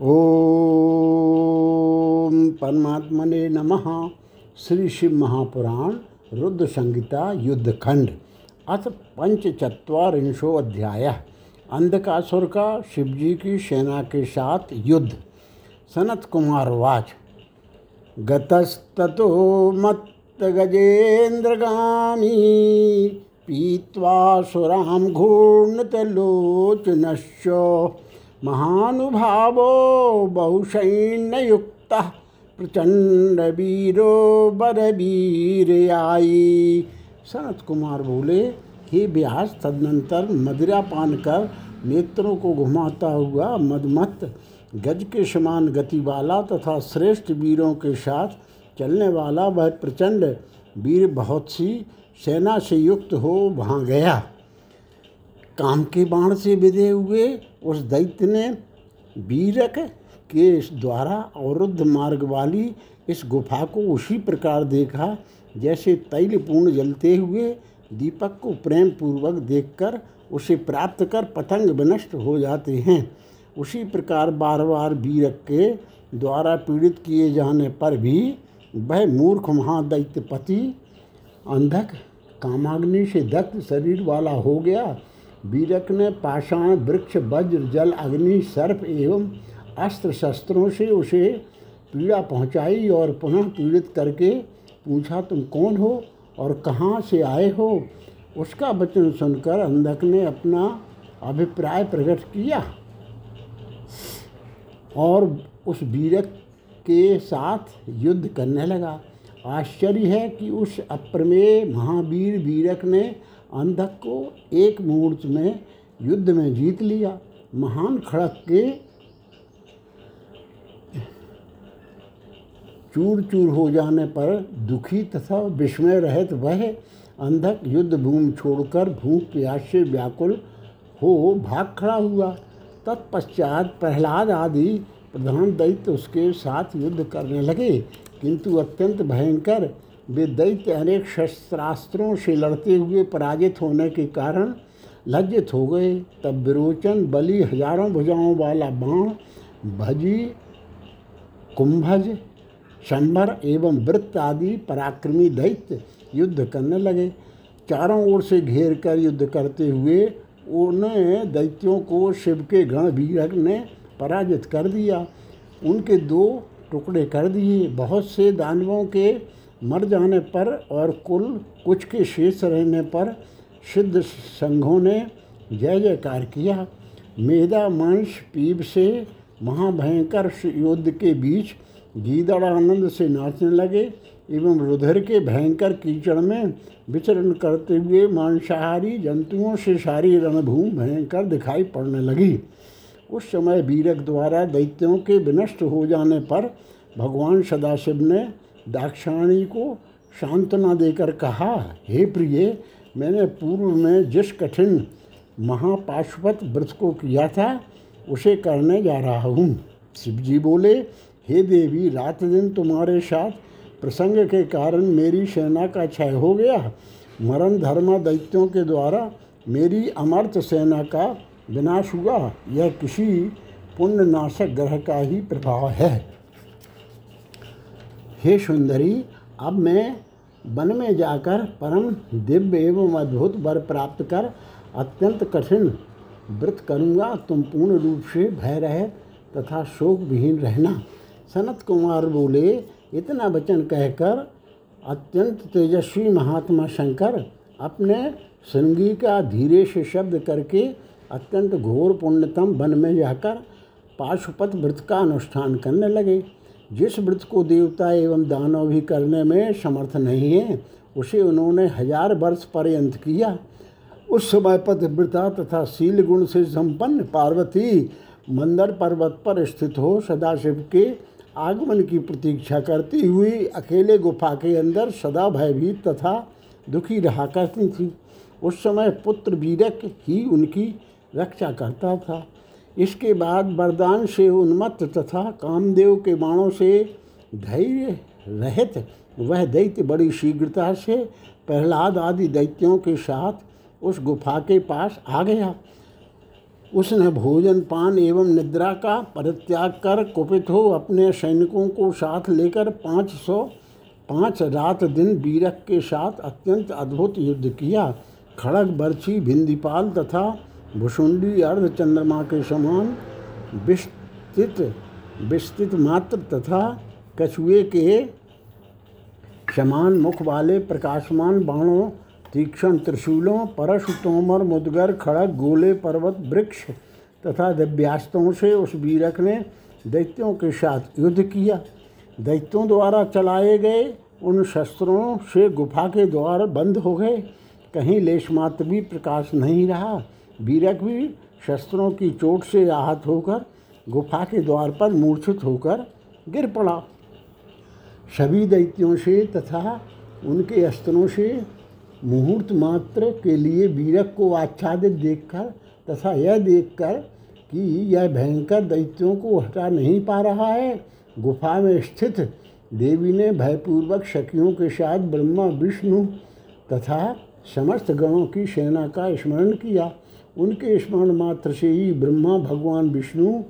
ओम परमात्मने नमः। श्री शिव महापुराण रुद्र संहिता युद्धखंड अथ पंचचत्वारिंशो अध्याय, अंधकासुर का शिवजी की सेना के साथ युद्ध। सनत कुमार वाच, गतस्ततो मत्तगजेन्द्रगामी पीत्वा सुरां घूर्णतलोचनश्च महानुभावो बहुसैन्ययुक्तः प्रचंडवीरो बरवीरयाई सनत कुमार बोले, हे व्यास तदनंतर मदिरा पान कर नेत्रों को घुमाता हुआ मदमत गज के समान गति वाला तथा श्रेष्ठ वीरों के साथ चलने वाला वह प्रचंड वीर बहुत सी सेना से युक्त हो वहाँ गया। काम के बाण से विदे हुए उस दैत्य ने वीरक के द्वारा अवरुद्ध मार्ग वाली इस गुफा को उसी प्रकार देखा, जैसे तैलपूर्ण जलते हुए दीपक को प्रेम पूर्वक देखकर उसे प्राप्त कर पतंग विनष्ट हो जाते हैं। उसी प्रकार बार बार वीरक के द्वारा पीड़ित किए जाने पर भी वह मूर्ख महादैत्यपति अंधक, कामाग्नि से दग्ध शरीर वाला हो गया वीरक ने पाषाण वृक्ष, वज्र, जल, अग्नि, सर्प एवं अस्त्र शस्त्रों से उसे पीड़ा पहुंचाई और पुनः पीड़ित करके पूछा, तुम कौन हो और कहाँ से आए हो? उसका वचन सुनकर अंधक ने अपना अभिप्राय प्रकट किया और उस वीरक के साथ युद्ध करने लगा। आश्चर्य है कि उस अप्रमेय महावीर वीरक ने अंधक को एक मुहूर्त में युद्ध में जीत लिया। महान खड़क के चूर चूर हो जाने पर दुखी तथा विस्मय रहित वह अंधक युद्ध भूमि छोड़कर भूख, प्यास से व्याकुल हो भाग खड़ा हुआ। तत्पश्चात प्रहलाद आदि प्रधान दैत्य उसके साथ युद्ध करने लगे, किंतु अत्यंत भयंकर वे दैत्य अनेक शस्त्रास्त्रों से लड़ते हुए पराजित होने के कारण लज्जित हो गए। तब विरोचन बलि हज़ारों भुजाओं वाला बाण, भजी, कुंभज, शंभर एवं वृत्त आदि पराक्रमी दैत्य युद्ध करने लगे। चारों ओर से घेर कर युद्ध करते हुए उन्हें दैत्यों को शिव के गण वीरक ने पराजित कर दिया। उनके दो टुकड़े कर दिए। बहुत से दानवों के मर जाने पर और कुल कुछ के शेष रहने पर सिद्ध संघों ने जय जयकार किया। मेधा मंश पीप से महाभयंकर युद्ध के बीच गीदड़ आनंद से नाचने लगे एवं रुधिर के भयंकर कीचड़ में विचरण करते हुए मांसाहारी जंतुओं से सारी रणभूमि भयंकर दिखाई पड़ने लगी। उस समय वीरक द्वारा दैत्यों के विनष्ट हो जाने पर भगवान सदाशिव ने दाक्षाणी को सांत्वना देकर कहा, हे प्रिय, मैंने पूर्व में जिस कठिन महापाशुपत व्रत को किया था, उसे करने जा रहा हूँ। शिवजी बोले, हे देवी, रात दिन तुम्हारे साथ प्रसंग के कारण मेरी सेना का क्षय हो गया। मरण धर्म दैत्यों के द्वारा मेरी अमर्थ सेना का विनाश हुआ। यह किसी पुण्यनाशक ग्रह का ही प्रभाव है। हे सुंदरी, अब मैं वन में जाकर परम दिव्य एवं अद्भुत वर प्राप्त कर अत्यंत कठिन व्रत करूँगा। तुम पूर्ण रूप से भय रहे तथा शोक विहीन रहना। सनत कुमार बोले, इतना वचन कहकर अत्यंत तेजस्वी महात्मा शंकर अपने संगी का धीरे से शब्द करके अत्यंत घोर पुण्यतम वन में जाकर पाशुपत व्रत का अनुष्ठान करने लगे। जिस व्रत को देवता एवं दानव भी करने में समर्थ नहीं है, उसे उन्होंने हज़ार वर्ष पर्यंत किया। उस समय पतिव्रता तथा शील गुण से संपन्न पार्वती मंदर पर्वत पर स्थित हो सदाशिव के आगमन की प्रतीक्षा करती हुई अकेले गुफा के अंदर सदा भयभीत तथा दुखी रहा करती थी। उस समय पुत्र वीरक ही उनकी रक्षा करता था। इसके बाद वरदान से उन्मत्त तथा कामदेव के बाणों से धैर्य रहित वह दैत्य बड़ी शीघ्रता से प्रहलाद आदि दैत्यों के साथ उस गुफा के पास आ गया। उसने भोजन, पान एवं निद्रा का परित्याग कर कुपित हो अपने सैनिकों को साथ लेकर पाँच सौ, पाँच रात दिन बीरक के साथ अत्यंत अद्भुत युद्ध किया। खड़ग, बर्छी, भिंदीपाल तथा भुषुंडी अर्ध चंद्रमा के समान विस्तृत विस्तृत मात्र तथा कछुए के समान मुख वाले प्रकाशमान बाणों, तीक्ष्ण त्रिशूलों परशु तोमर मुदगर, खड़ग, गोले, पर्वत, वृक्ष तथा दिव्यास्तों से उस वीरक ने दैत्यों के साथ युद्ध किया। दैत्यों द्वारा चलाए गए उन शस्त्रों से गुफा के द्वार बंद हो गए। कहीं लेशमात्र भी प्रकाश नहीं रहा। वीरक भी शस्त्रों की चोट से आहत होकर गुफा के द्वार पर मूर्छित होकर गिर पड़ा। सभी दैत्यों से तथा उनके अस्त्रों से मुहूर्त मात्र के लिए वीरक को आच्छादित देखकर तथा यह देखकर कि यह भयंकर दैत्यों को हटा नहीं पा रहा है, गुफा में स्थित देवी ने भयपूर्वक शकियों के साथ ब्रह्मा, विष्णु तथा समस्त गणों की सेना का स्मरण किया। उनके स्मरण मात्र से ही ब्रह्मा, भगवान, विष्णु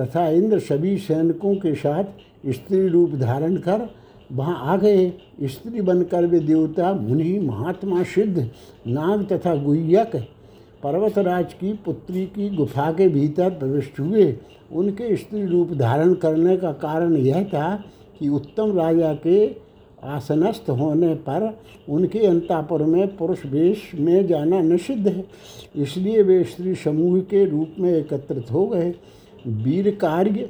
तथा इंद्र सभी सैनिकों के साथ स्त्री रूप धारण कर वहाँ आ गए। स्त्री बनकर वे देवता, मुनि, महात्मा, सिद्ध, नाग तथा गुह्यक, पर्वतराज की पुत्री की गुफा के भीतर प्रविष्ट हुए। उनके स्त्री रूप धारण करने का कारण यह था कि उत्तम राजा के आसनस्थ होने पर उनके अंतापुर में पुरुष वेश में जाना निषिद्ध है। इसलिए वे स्त्री समूह के रूप में एकत्रित हो गए। वीर कार्य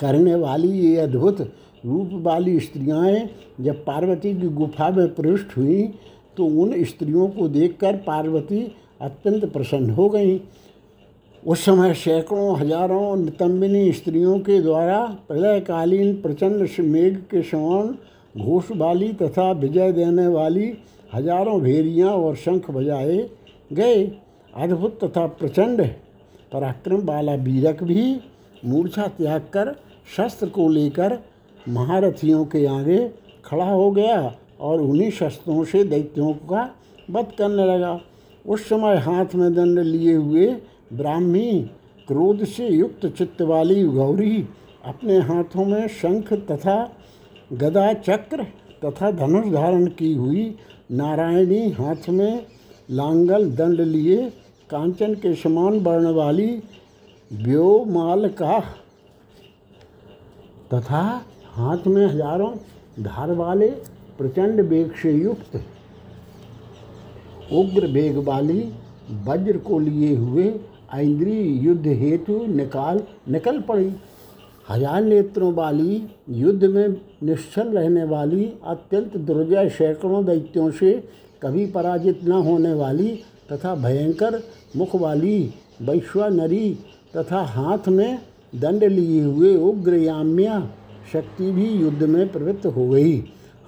करने वाली ये अद्भुत रूप वाली स्त्रियाँ जब पार्वती की गुफा में प्रविष्ट हुई तो उन स्त्रियों को देखकर पार्वती अत्यंत प्रसन्न हो गई। उस समय सैकड़ों, हज़ारों नितंबिनी स्त्रियों के द्वारा प्रलयकालीन प्रचंड मेघ के समान घोष वाली तथा विजय देने वाली हज़ारों भेरियाँ और शंख बजाए गए। अद्भुत तथा प्रचंड पराक्रम वाला वीरक भी मूर्छा त्याग कर शस्त्र को लेकर महारथियों के आगे खड़ा हो गया और उन्हीं शस्त्रों से दैत्यों का वध करने लगा। उस समय हाथ में दंड लिए हुए ब्राह्मी क्रोध से युक्त चित्त वाली गौरी अपने हाथों में शंख तथा गदा चक्र तथा धनुष धारण की हुई नारायणी हाथ में लांगल दंड लिए कांचन के समान वर्ण वाली व्योमाल का तथा हाथ में हज़ारों धार वाले प्रचंड वेग से युक्त उग्र वेग वाली वज्र को लिए हुए इंद्रिय युद्ध हेतु निकाल, निकल पड़ी। हज़ार नेत्रों वाली, युद्ध में निश्चल रहने वाली, अत्यंत दुर्जय सैकड़ों दैत्यों से कभी पराजित न होने वाली तथा भयंकर मुख वाली, वैश्वानरी तथा हाथ में दंड लिए हुए उग्र याम्या शक्ति भी युद्ध में प्रवृत्त हो गई।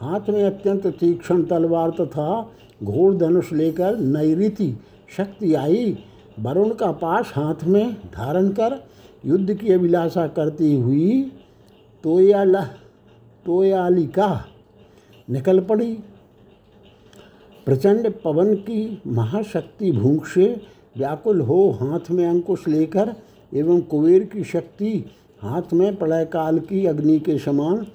हाथ में अत्यंत तीक्ष्ण तलवार तथा घोड़ धनुष लेकर नैरीति शक्ति आई। वरुण का पास हाथ में धारण कर युद्ध की अभिलाषा करती हुई तोयाला, तोयालिका निकल पड़ी। प्रचंड पवन की महाशक्ति भूख से व्याकुल हो हाथ में अंकुश लेकर एवं कुबेर की शक्ति हाथ में प्रलय काल की अग्नि के समान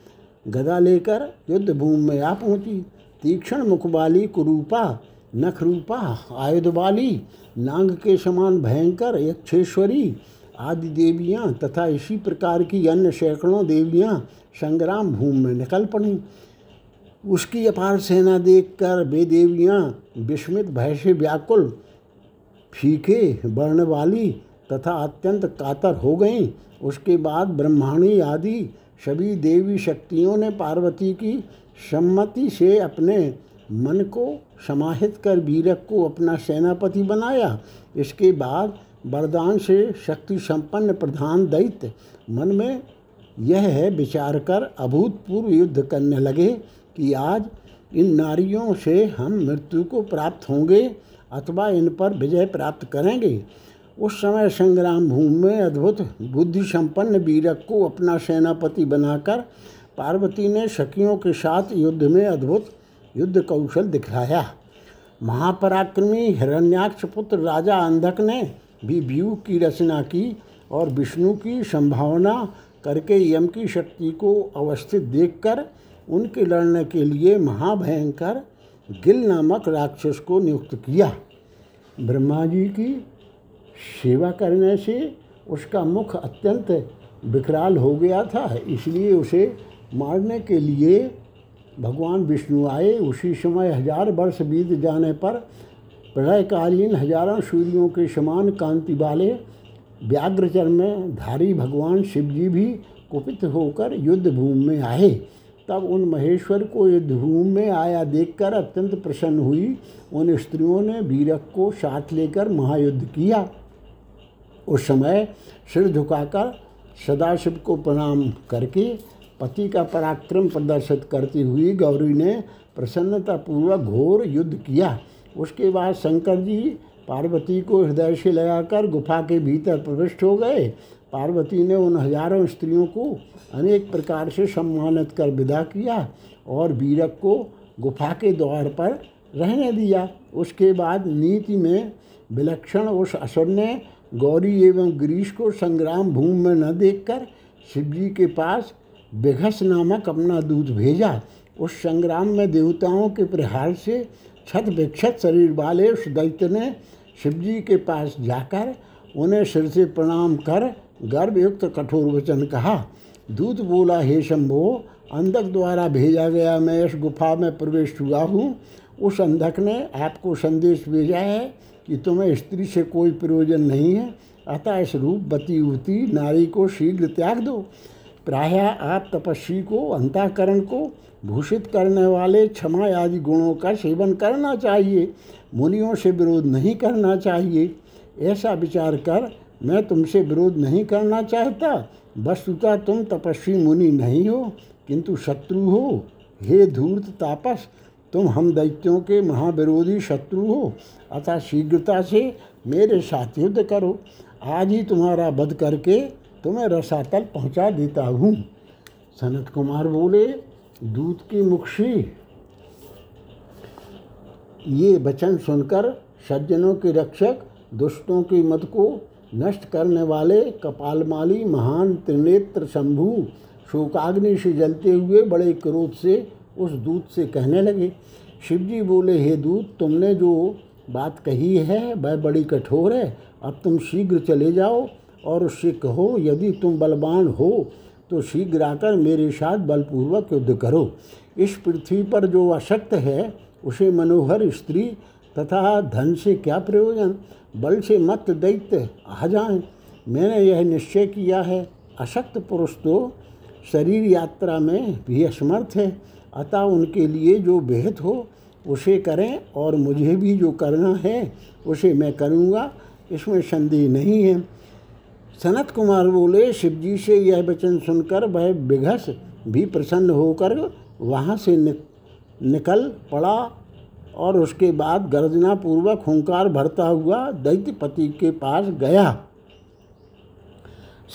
गदा लेकर युद्ध भूमि में आ पहुँची। तीक्ष्ण मुख वाली कुरूपा, नखरूपा आयुध वाली नांग के समान भयंकर यक्षेश्वरी आदि देवियाँ तथा इसी प्रकार की अन्य सैकड़ों देवियाँ संग्राम भूमि में निकल पड़ी। उसकी अपार सेना देखकर वे देवियाँ विस्मित भय से व्याकुल, फीके वर्ण वाली तथा अत्यंत कातर हो गईं। उसके बाद ब्रह्माणी आदि सभी देवी शक्तियों ने पार्वती की सम्मति से अपने मन को समाहित कर वीरक को अपना सेनापति बनाया। इसके बाद वरदान से शक्ति संपन्न प्रधान दैत्य मन में यह है विचार कर अभूतपूर्व युद्ध करने लगे कि आज इन नारियों से हम मृत्यु को प्राप्त होंगे अथवा इन पर विजय प्राप्त करेंगे। उस समय संग्राम भूमि में अद्भुत बुद्धि संपन्न वीरक को अपना सेनापति बनाकर पार्वती ने सखियों के साथ युद्ध में अद्भुत युद्ध कौशल दिखाया महापराक्रमी हिरण्याक्ष पुत्र राजा अंधक ने भी व्यू की रचना की और विष्णु की संभावना करके यम की शक्ति को अवस्थित देखकर उनके लड़ने के लिए महाभयंकर गिल नामक राक्षस को नियुक्त किया। ब्रह्मा जी की सेवा करने से उसका मुख अत्यंत विकराल हो गया था, इसलिए उसे मारने के लिए भगवान विष्णु आए। उसी समय हज़ार वर्ष बीत जाने पर प्रलयकालीन हज़ारों सूर्यों के समान कांति वाले व्याघ्रचर में धारी भगवान शिव जी भी कुपित होकर युद्ध भूमि में आए। तब उन महेश्वर को युद्ध भूमि में आया देखकर अत्यंत प्रसन्न हुई। उन स्त्रियों ने वीरक को साथ लेकर महायुद्ध किया। उस समय सिर झुकाकर सदाशिव को प्रणाम करके पति का पराक्रम प्रदर्शित करती हुई गौरी ने प्रसन्नतापूर्वक घोर युद्ध किया। उसके बाद शंकर जी पार्वती को हृदय से लगाकर गुफा के भीतर प्रविष्ट हो गए। पार्वती ने उन हज़ारों स्त्रियों को अनेक प्रकार से सम्मानित कर विदा किया और वीरक को गुफा के द्वार पर रहने दिया। उसके बाद नीति में विलक्षण उस असुर ने गौरी एवं गिरीश को संग्राम भूमि में न देखकर शिवजी के पास बेघस नामक अपना दूध भेजा। उस संग्राम में देवताओं के प्रहार से छत विक्षत शरीर वाले उस दैत्य ने शिवजी के पास जाकर उन्हें सिर से प्रणाम कर गर्भयुक्त कठोर वचन कहा, दूत बोला, हे शंभो, अंधक द्वारा भेजा गया मैं इस गुफा में प्रवेश हुआ हूँ। उस अंधक ने आपको संदेश भेजा है कि तुम्हें स्त्री से कोई प्रयोजन नहीं है। अतः इस रूपवती युवती नारी को शीघ्र त्याग दो। प्राय आप तपस्वी को, अंताकरण को भूषित करने वाले क्षमा आदि गुणों का सेवन करना चाहिए। मुनियों से विरोध नहीं करना चाहिए। ऐसा विचार कर, मैं तुमसे विरोध नहीं करना चाहता। वस्तुतः तुम तपस्वी मुनि नहीं हो, किंतु शत्रु हो। हे धूर्त तापस, तुम हम दैत्यों के महाविरोधी शत्रु हो। अतः शीघ्रता से मेरे साथ युद्ध करो। आज ही तुम्हारा वध करके तुम्हें रसातल पहुँचा देता हूँ। सनत कुमार बोले दूत की से ये वचन सुनकर सज्जनों के रक्षक, दुष्टों की मत को नष्ट करने वाले कपालमाली महान त्रिनेत्र शंभु शोकाग्नि से जलते हुए बड़े क्रोध से उस दूत से कहने लगे, शिवजी बोले, हे दूत, तुमने जो बात कही है, वह बड़ी कठोर है। अब तुम शीघ्र चले जाओ और उससे कहो, यदि तुम बलवान हो तो शीघ्र आकर मेरे साथ बलपूर्वक युद्ध करो। इस पृथ्वी पर जो अशक्त है, उसे मनोहर स्त्री तथा धन से क्या प्रयोजन? बल से मत दैत्य, आ जाएँ। मैंने यह निश्चय किया है। अशक्त पुरुष तो शरीर यात्रा में भी असमर्थ है। अतः उनके लिए जो बेहद हो, उसे करें और मुझे भी जो करना है, उसे मैं करूँगा। इसमें संदेह नहीं है। सनत कुमार बोले, शिवजी से यह वचन सुनकर वह बिघस भी प्रसन्न होकर वहाँ से निकल पड़ा और उसके बाद गर्जना पूर्वक हुंकार भरता हुआ दैत्यपति के पास गया।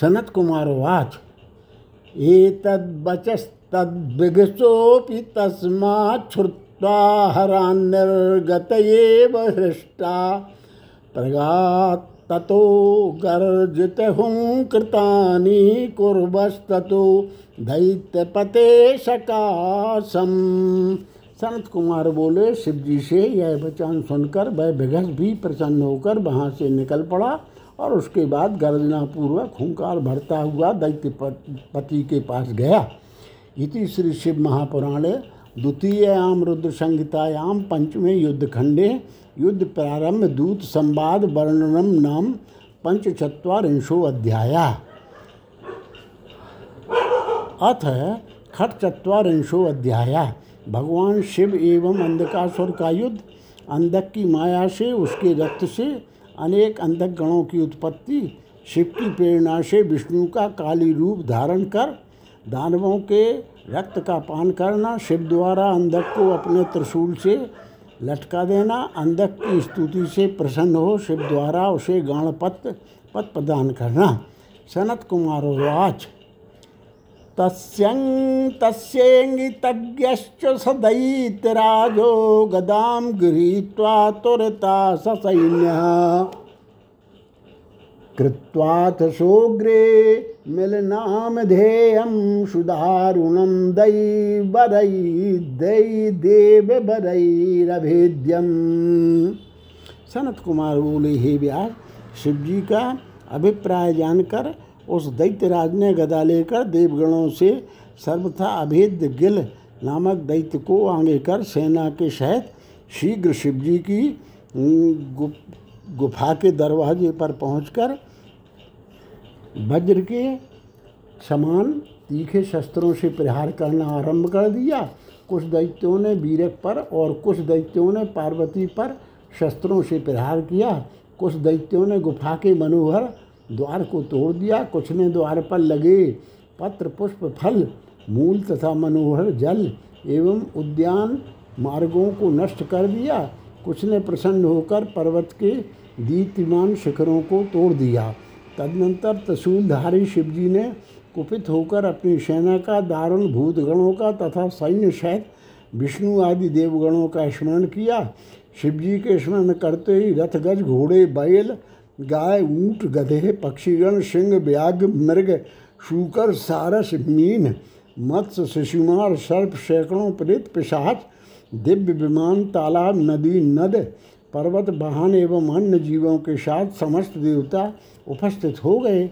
सनत कुमार वाच एतद्वचस्तद्विघसोऽपि तस्मात् श्रुत्वा हरान्निर्गत एव हृष्टा। प्रगात् ततो गर्जित हूँ कृतानि कुर्वस्ततो दैत्यपते सकाशम। संत कुमार बोले शिव जी से यह वचन सुनकर वह विघस भी प्रसन्न होकर वहाँ से निकल पड़ा और उसके बाद गर्जना पूर्वक हुंकार भरता हुआ दैत्य पति के पास गया। इति श्री शिव महापुराणे द्वितीयाम रुद्र संहितायाम पंचमें युद्धखंडे युद्ध प्रारंभ दूत संवाद वर्णनम नाम पंचचत्वारिंशो अध्याय। अथ खट चत्वारिंशो अध्याय। भगवान शिव एवं अंधकासुर का युद्ध, अंधक की माया से, उसके रक्त से, अनेक अंधक गणों की उत्पत्ति, शिव की प्रेरणा से विष्णु का काली रूप धारण कर, दानवों के रक्त का पान करना, शिव द्वारा अंधक को अपने त्रिशूल से लटका देना, अंधक की स्तुति से प्रसन्न हो, शिव द्वारा उसे गणपत पद प्रदान करना। सनत कुमार वाच तस्यं तस्येङ्गितज्ञश्च सदैत्यराजो गदां गृहीत्वा तुरता ससैन्यः कृत्वाथ सोग्रे मिलनाम ध्येयम सुदारुणम दई देव बरई रभेद्यम सनत कुमार बोले, हे व्यास शिव जी का अभिप्राय जानकर, उस दैत्यराज ने गदा लेकर देवगणों से सर्वथा अभेद्य गिल नामक दैत्य को आगे कर सेना के सहित शीघ्र शिवजी की गुफा के दरवाजे पर पहुंचकर वज्र के समान तीखे शस्त्रों से प्रहार करना आरंभ कर दिया। कुछ दैत्यों ने वीरक पर और कुछ दैत्यों ने पार्वती पर शस्त्रों से प्रहार किया। कुछ दैत्यों ने गुफा के मनोहर द्वार को तोड़ दिया। कुछ ने द्वार पर लगे पत्र, पुष्प, फल, मूल तथा मनोहर जल एवं उद्यान मार्गों को नष्ट कर दिया। कुछ ने प्रसन्न होकर पर्वत के दीप्तिमान शिखरों को तोड़ दिया। तदनंतर तसूलधारी शिवजी ने कुपित होकर अपनी सेना का दारुण भूतगणों का तथा सैन्य सहित विष्णु आदि देवगणों का स्मरण किया। शिवजी के स्मरण करते ही रथ गज घोड़े, बैल, गाय, ऊँट, गधे, पक्षीगण, सिंह व्याघ मृग, शूकर, सारस, मीन मत्स्य शिशुमार सर्प, सैकड़ों, प्रेत, पिशाच, दिव्य विमान, तालाब, नदी, नद पर्वत वाहन एवं अन्य जीवों के साथ समस्त देवता उपस्थित हो गए।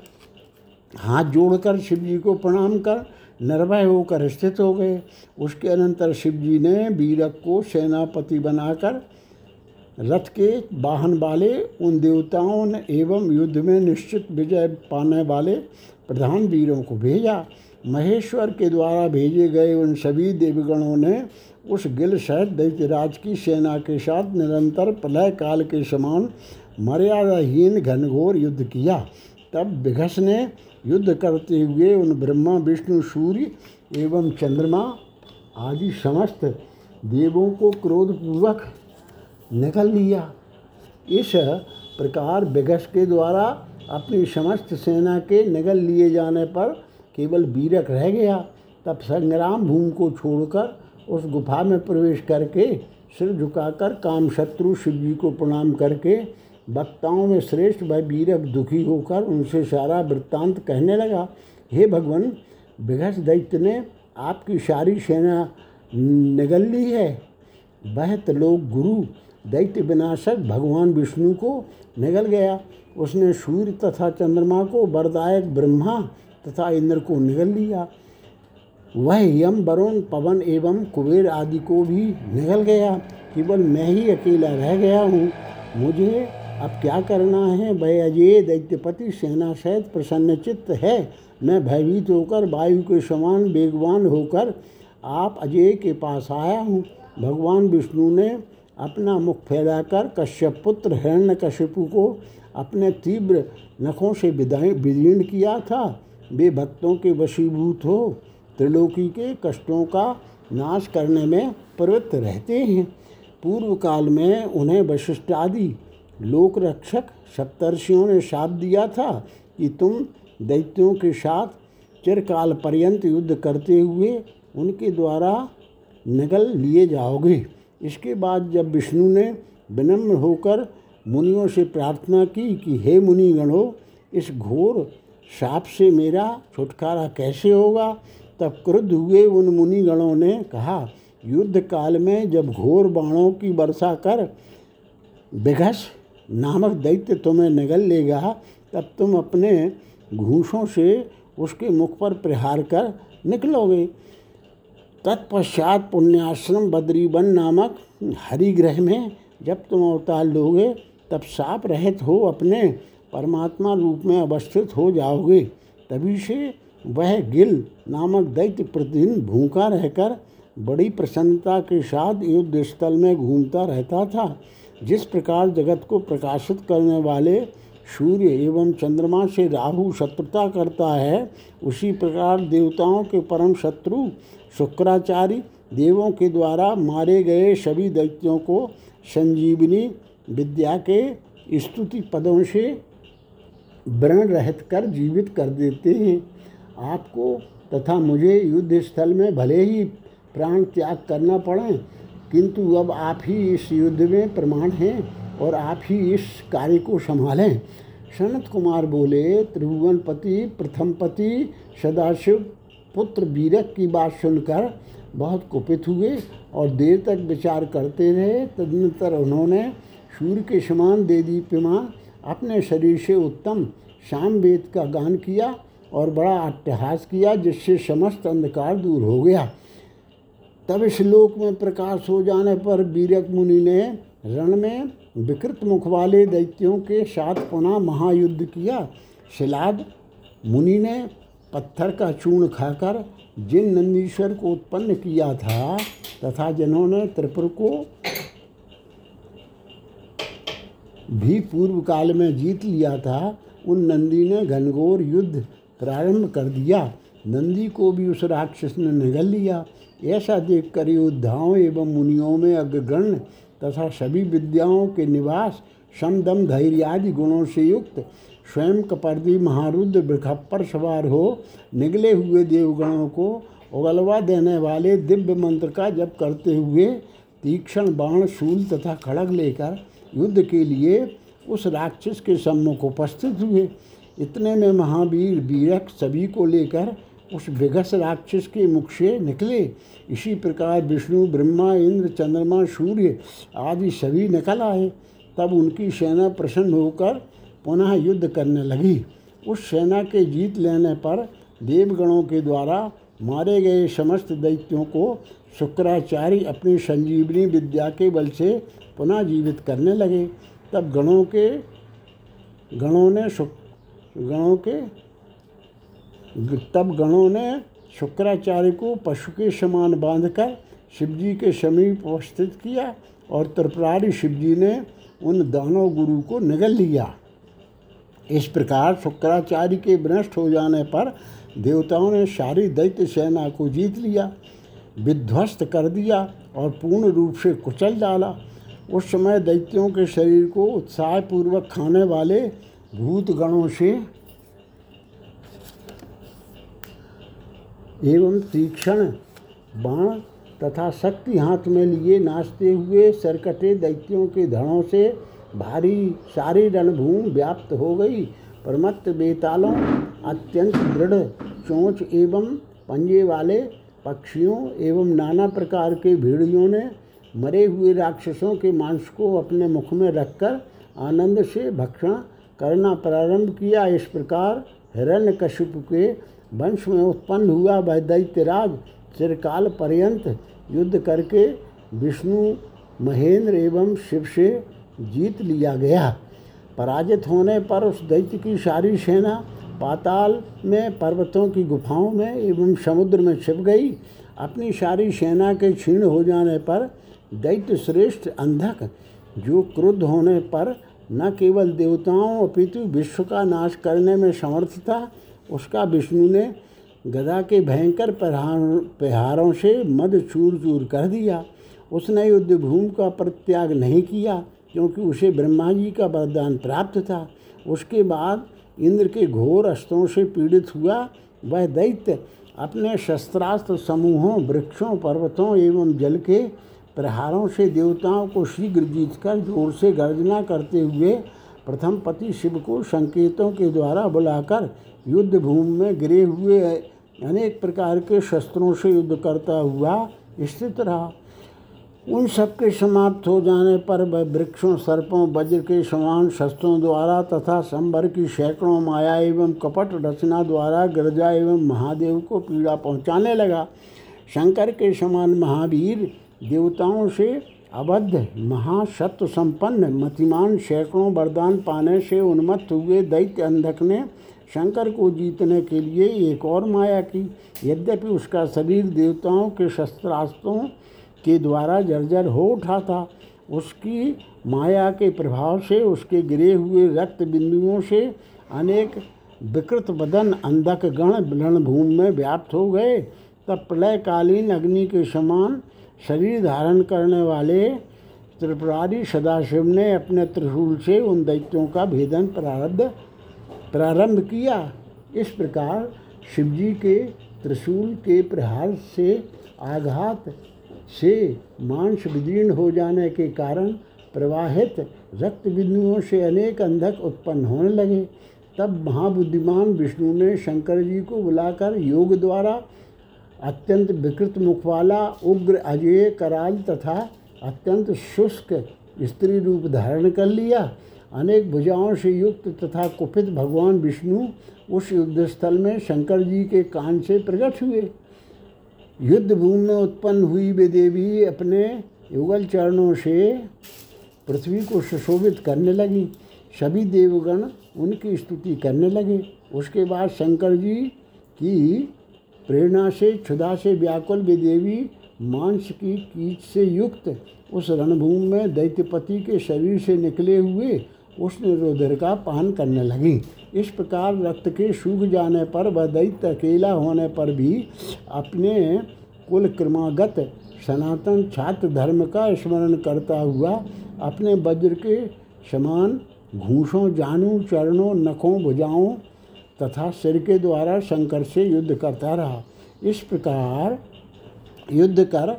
हाथ जोड़कर शिव जी को प्रणाम कर, निर्भय होकर स्थित हो गए। उसके अनंतर शिव जी ने वीरक को सेनापति बनाकर रथ के वाहन वाले, उन देवताओं ने एवं युद्ध में निश्चित विजय पाने वाले प्रधान वीरों को भेजा। महेश्वर के द्वारा भेजे गए उन सभी देवगणों ने उस गिल सहित दैत्यराज की सेना के साथ निरंतर प्रलय काल के समान मर्यादाहीन घनघोर युद्ध किया। तब बिघस ने युद्ध करते हुए उन ब्रह्मा, विष्णु, सूर्य एवं चंद्रमा आदि समस्त देवों को क्रोधपूर्वक निकल लिया। इस प्रकार बिघस के द्वारा अपनी समस्त सेना के निगल लिए जाने पर केवल वीरक रह गया। तब संग्राम भूमि को छोड़कर उस गुफा में प्रवेश करके सिर झुकाकर काम शत्रु शिव जी को प्रणाम करके वक्ताओं में श्रेष्ठ भाई वीरक दुखी होकर उनसे सारा वृत्तांत कहने लगा, हे भगवान विघस दैत्य ने आपकी सारी सेना निगल ली है। वह लोग गुरु दैत्य विनाशक भगवान विष्णु को निगल गया। उसने सूर्य तथा चंद्रमा को वरदायक ब्रह्मा तथा इंद्र को निगल लिया। वह यम वरुण, पवन एवं कुबेर आदि को भी निगल गया। केवल मैं ही अकेला रह गया हूँ। मुझे अब क्या करना है? वह अजय दैत्यपति सेना सहित प्रसन्नचित्त है। मैं भयभीत होकर वायु के समान वेगवान होकर आप अजय के पास आया हूँ। भगवान विष्णु ने अपना मुख फैलाकर कश्यप पुत्र हिरण्य कश्यपु को अपने तीव्र नखों से विदीर्ण किया था। वे भक्तों के वशीभूत हो त्रिलोकी के कष्टों का नाश करने में प्रवृत्त रहते हैं। पूर्व काल में उन्हें वशिष्ठ आदि लोक रक्षक सप्तर्षियों ने शाप दिया था कि तुम दैत्यों के साथ चिरकाल पर्यंत युद्ध करते हुए उनके द्वारा निगल लिए जाओगे। इसके बाद जब विष्णु ने विनम्र होकर मुनियों से प्रार्थना की कि, हे मुनिगणों, इस घोर साप से मेरा छुटकारा कैसे होगा? तब क्रुद्ध हुए उन मुनिगणों ने कहा युद्ध काल में जब घोर बाणों की वर्षा कर विघस नामक दैत्य तुम्हें निगल लेगा, तब तुम अपने घूसों से उसके मुख पर प्रहार कर निकलोगे। तत्पश्चात पुण्याश्रम बद्रीवन नामक हरिग्रह में जब तुम अवतार लोगे, तब साप रहित हो अपने परमात्मा रूप में अवस्थित हो जाओगे। तभी से वह गिल नामक दैत्य प्रतिदिन भूखा रहकर बड़ी प्रसन्नता के साथ युद्ध स्थल में घूमता रहता था। जिस प्रकार जगत को प्रकाशित करने वाले सूर्य एवं चंद्रमा से राहु शत्रुता करता है, उसी प्रकार देवताओं के परम शत्रु शुक्राचार्य देवों के द्वारा मारे गए सभी दैत्यों को संजीवनी विद्या के स्तुति पदों से व्रण रहत कर जीवित कर देते हैं। आपको तथा मुझे युद्ध स्थल में भले ही प्राण त्याग करना पड़े, किंतु अब आप ही इस युद्ध में प्रमाण हैं और आप ही इस कार्य को संभालें। सनत कुमार बोले त्रिभुवनपति प्रथमपति सदाशिव पुत्र वीरक की बात सुनकर बहुत कुपित हुए और देर तक विचार करते रहे। तदनंतर उन्होंने सूर्य के समान दे दीप्यमान अपने शरीर से उत्तम शाम वेद का गान किया और बड़ा अट्टहास किया, जिससे समस्त अंधकार दूर हो गया। तब इस लोक में प्रकाश हो जाने पर वीरक मुनि ने रण में विकृत मुख वाले दैत्यों के साथ पुनः महायुद्ध किया। शिलाद मुनि ने पत्थर का चूर्ण खाकर जिन नंदीश्वर को उत्पन्न किया था तथा जिन्होंने त्रिपुर को भी पूर्व काल में जीत लिया था, उन नंदी ने घनघोर युद्ध प्रारंभ कर दिया। नंदी को भी उस राक्षस ने निगल लिया। ऐसा देखकर योद्धाओं एवं मुनियों में अग्रगण्य तथा सभी विद्याओं के निवास, समदम धैर्य आदि गुणों से युक्त स्वयं कपर्दी महारुद्र वृखप्पर सवार हो निगले हुए देवगणों को उगलवा देने वाले दिव्य मंत्र का जप करते हुए तीक्ष्ण बाण, शूल तथा खड़ग लेकर युद्ध के लिए उस राक्षस के सम्मुख उपस्थित हुए। इतने में महावीर वीरक सभी को लेकर उस विघस राक्षस के मुख से निकले। इसी प्रकार विष्णु, ब्रह्मा, इंद्र, चंद्रमा, सूर्य आदि सभी निकल आए। तब उनकी सेना प्रसन्न होकर पुनः युद्ध करने लगी। उस सेना के जीत लेने पर देवगणों के द्वारा मारे गए समस्त दैत्यों को शुक्राचार्य अपनी संजीवनी विद्या के बल से पुनः जीवित करने लगे। तब गणों के, गणों ने शुक गणों के तब गणों ने शुक्राचार्य को पशु के समान बांधकर शिवजी के समीप उपस्थित किया और त्रिपुरारी शिवजी ने उन दानव गुरु को निगल लिया। इस प्रकार शुक्राचार्य के भ्रष्ट हो जाने पर देवताओं ने सारी दैत्य सेना को जीत लिया, विध्वस्त कर दिया और पूर्ण रूप से कुचल डाला। उस समय दैत्यों के शरीर को उत्साहपूर्वक खाने वाले भूत गणों से एवं तीक्ष्ण, बाण तथा शक्ति हाथ में लिए नाचते हुए सरकटे दैत्यों के धड़ों से भारी सारी रणभूमि व्याप्त हो गई। परमत्त बेतालों, अत्यंत दृढ़, चोंच एवं पंजे वाले पक्षियों एवं नाना प्रकार के भेड़ियों ने मरे हुए राक्षसों के मांस को अपने मुख में रखकर आनंद से भक्षण करना प्रारंभ किया। इस प्रकार हिरण्यकशिप के वंश में उत्पन्न हुआ वह दैत्यराज चिरकाल पर्यंत युद्ध करके विष्णु, महेंद्र एवं शिव से जीत लिया गया। पराजित होने पर उस दैत्य की सारी सेना पाताल में, पर्वतों की गुफाओं में एवं समुद्र में छिप गई। अपनी सारी सेना के क्षीण हो जाने पर दैत्य श्रेष्ठ अंधक, जो क्रुद्ध होने पर न केवल देवताओं अपितु विश्व का नाश करने में समर्थ था, उसका विष्णु ने गदा के भयंकर प्रहार से मद चूर चूर कर दिया। उसने युद्ध भूमि का परित्याग नहीं किया, क्योंकि उसे ब्रह्मा जी का वरदान प्राप्त था। उसके बाद इंद्र के घोर अस्त्रों से पीड़ित हुआ। वह दैत्य अपने शस्त्रास्त्र समूहों, वृक्षों, पर्वतों एवं जल के प्रहारों से देवताओं को शीघ्र जीतकर ज़ोर से गर्जना करते हुए प्रथम पति शिव को संकेतों के द्वारा बुलाकर युद्ध भूमि में गिरे हुए अनेक प्रकार के शस्त्रों से युद्ध करता हुआ स्थित रहा। उन सब के समाप्त हो जाने पर वह वृक्षों, सर्पों, वज्र के समान शस्त्रों द्वारा तथा संबर की सैकड़ों माया एवं कपट रचना द्वारा गिरजा एवं महादेव को पीड़ा पहुँचाने लगा। शंकर के समान महावीर देवताओं से अबद्ध महासत्व संपन्न मतिमान सैकड़ों वरदान पाने से उन्मत्त हुए दैत्य अंधक ने शंकर को जीतने के लिए एक और माया की। यद्यपि उसका शरीर देवताओं के शस्त्रास्त्रों के द्वारा जर्जर हो उठा था, उसकी माया के प्रभाव से उसके गिरे हुए रक्त बिंदुओं से अनेक विकृत बदन अंधक गण रणभूमि में व्याप्त हो गए। तब प्रलयकालीन अग्नि के समान शरीर धारण करने वाले त्रिपुरारी सदाशिव ने अपने त्रिशूल से उन दैत्यों का भेदन प्रारब्ध, प्रारंभ किया। इस प्रकार शिवजी के त्रिशूल के प्रहार से, आघात से मांस विदीर्ण हो जाने के कारण प्रवाहित रक्त बिंदुओं से अनेक अंधक उत्पन्न होने लगे। तब महाबुद्धिमान विष्णु ने शंकर जी को बुलाकर योग द्वारा अत्यंत विकृत मुख वाला उग्र अजय कराल तथा अत्यंत शुष्क स्त्री रूप धारण कर लिया। अनेक भुजाओं से युक्त तथा कुपित भगवान विष्णु उस युद्ध स्थल में शंकर जी के कान से प्रकट हुए। युद्ध भूमि में उत्पन्न हुई वे देवी अपने युगल चरणों से पृथ्वी को सुशोभित करने लगी। सभी देवगण उनकी स्तुति करने लगे। उसके बाद शंकर जी की प्रेरणा से, क्षुधा से व्याकुल वे देवी मांस की कीच से युक्त उस रणभूमि में दैत्यपति के शरीर से निकले हुए उसने रुधिर का पान करने लगी। इस प्रकार रक्त के सूख जाने पर वह दैत्य अकेला होने पर भी अपने कुल क्रमागत सनातन छात्र धर्म का स्मरण करता हुआ अपने वज्र के समान घूसों, जानू, चरणों, नखों, भुजाओं तथा सिर के द्वारा शंकर से युद्ध करता रहा। इस प्रकार युद्ध कर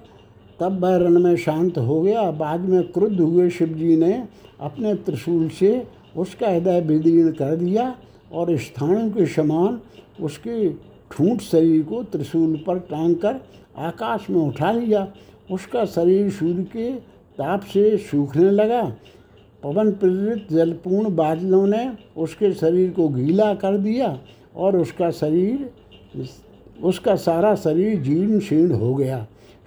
तब वह रण में शांत हो गया। बाद में क्रुद्ध हुए शिव जी ने अपने त्रिशूल से उसका हृदय विदीर्ण कर दिया और स्थानों के समान उसके ठूंठ शरीर को त्रिशूल पर टांग कर आकाश में उठा लिया। उसका शरीर सूर्य के ताप से सूखने लगा। पवन प्रेरित जलपूर्ण बादलों ने उसके शरीर को गीला कर दिया और उसका शरीर, उसका सारा शरीर जीर्ण शीर्ण हो गया।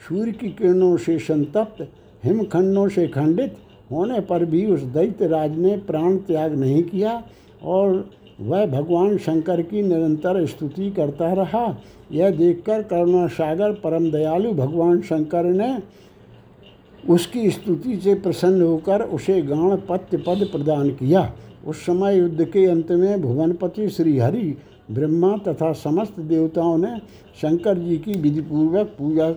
सूर्य की किरणों से संतप्त, हिमखंडों से खंडित होने पर भी उस दैत्य राज ने प्राण त्याग नहीं किया और वह भगवान शंकर की निरंतर स्तुति करता रहा। यह देखकर करुणा सागर परम दयालु भगवान शंकर ने उसकी स्तुति से प्रसन्न होकर उसे गाण पत्य पद प्रदान किया। उस समय युद्ध के अंत में भुवनपति श्री हरि ब्रह्मा तथा समस्त देवताओं ने शंकर जी की विधिपूर्वक पूजा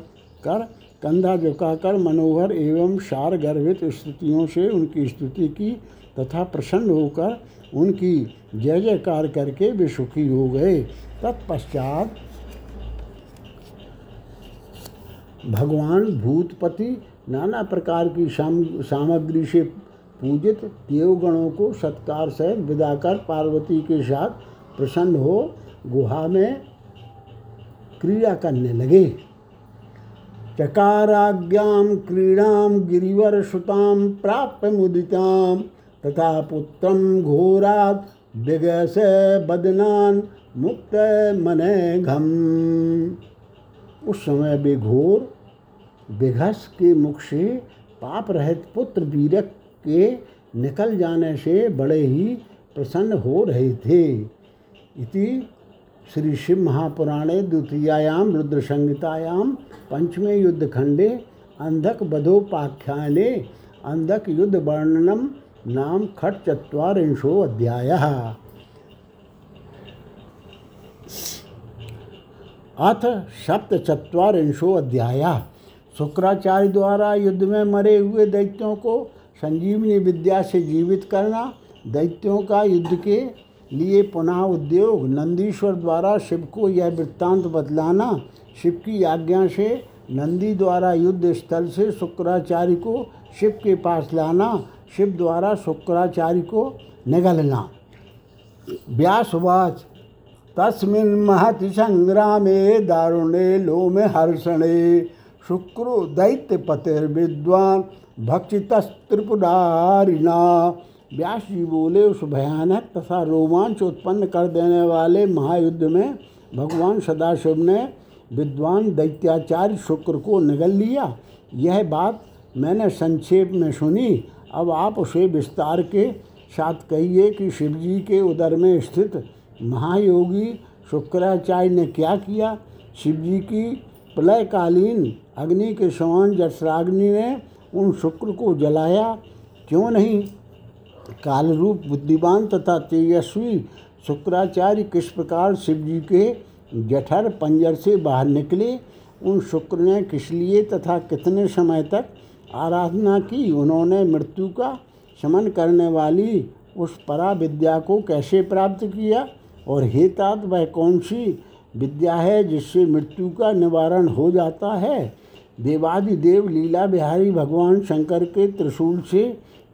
कर, कंधा झुकाकर मनोहर एवं सार गर्भित स्तुतियों से उनकी स्तुति की तथा प्रसन्न होकर उनकी जय जयकार करके वे सुखी हो गए। तत्पश्चात भगवान भूतपति नाना प्रकार की सामग्री से पूजित देवगणों को सत्कार से विदा कर पार्वती के साथ प्रसन्न हो गुहा में क्रिया करने लगे। चकाराज्ञाम क्रीड़ाम गिरिवर सुताम प्राप्य मुदिताम तथा पुत्रम घोरात विगस बदनान मुक्त मने घम उस समय बेघोर बेघस के मुख से पाप रहित पुत्र वीरक के निकल जाने से बड़े ही प्रसन्न हो रहे थे। इति श्री शिव महापुराणे द्वितीयायाम रुद्र संहितायाम पंचमे युद्ध खंडे अंधक बधोपाख्याने अंधक युद्ध वर्णनम नाम खट चत्वारिंशो अध्याय। अथ सप्त चत्वारिंशो अध्याय। शुक्राचार्य द्वारा युद्ध में मरे हुए दैत्यों को संजीवनी विद्या से जीवित करना, दैत्यों का युद्ध के लिए पुनः उद्योग, नंदीश्वर द्वारा शिव को यह वृत्तांत बतलाना, शिव की आज्ञा से नंदी द्वारा युद्ध स्थल से शुक्राचार्य को शिव के पास लाना, शिव द्वारा शुक्राचार्य को निगलना। व्यासवाच, तस्मिन् महति संग्रामे दारुणे लोमे हर्षणे शुक्रो दैत्यपतिर्विद्वान भक्षित त्रिपुरारिणा व्यास जी बोले, उस भयानक तथा रोमांच उत्पन्न कर देने वाले महायुद्ध में भगवान सदाशिव ने विद्वान दैत्याचार्य शुक्र को निगल लिया। यह बात मैंने संक्षेप में सुनी। अब आप उसे विस्तार के साथ कहिए कि शिवजी के उदर में स्थित महायोगी शुक्राचार्य ने क्या किया? शिवजी की प्रलयकालीन अग्नि के समान जठराग्नि ने उन शुक्र को जलाया। क्यों नहीं? काल रूप बुद्धिमान तथा तेजस्वी शुक्राचार्य किस प्रकार शिव जी के जठर पंजर से बाहर निकले? उन शुक्र ने किस लिए तथा कितने समय तक आराधना की? उन्होंने मृत्यु का शमन करने वाली उस परा विद्या को कैसे प्राप्त किया? और हेतात वह कौन सी विद्या है जिससे मृत्यु का निवारण हो जाता है? देवादिदेव लीला बिहारी भगवान शंकर के त्रिशूल से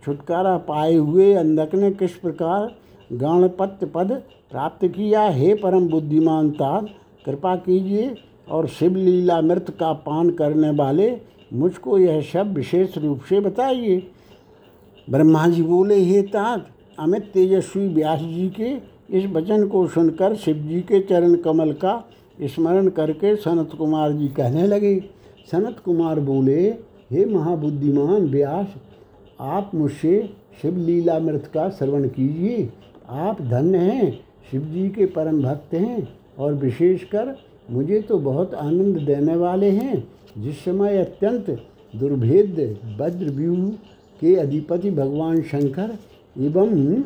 छुटकारा पाए हुए अंधक ने किस प्रकार गणपत्य पद प्राप्त किया? हे परम बुद्धिमान तात कृपा कीजिए और शिवलीला मृत का पान करने वाले मुझको यह सब विशेष रूप से बताइए। ब्रह्मा जी बोले, हे तात अमित तेजस्वी व्यास जी के इस वचन को सुनकर शिव जी के चरण कमल का स्मरण करके सनत कुमार जी कहने लगे सनत कुमार बोले, हे महाबुद्धिमान व्यास, आप मुझसे शिव लीला मृत का श्रवण कीजिए। आप धन्य हैं शिव जी के परम भक्त हैं और विशेषकर मुझे तो बहुत आनंद देने वाले हैं। जिस समय अत्यंत दुर्भेद्य वज्रव्यूह के अधिपति भगवान शंकर एवं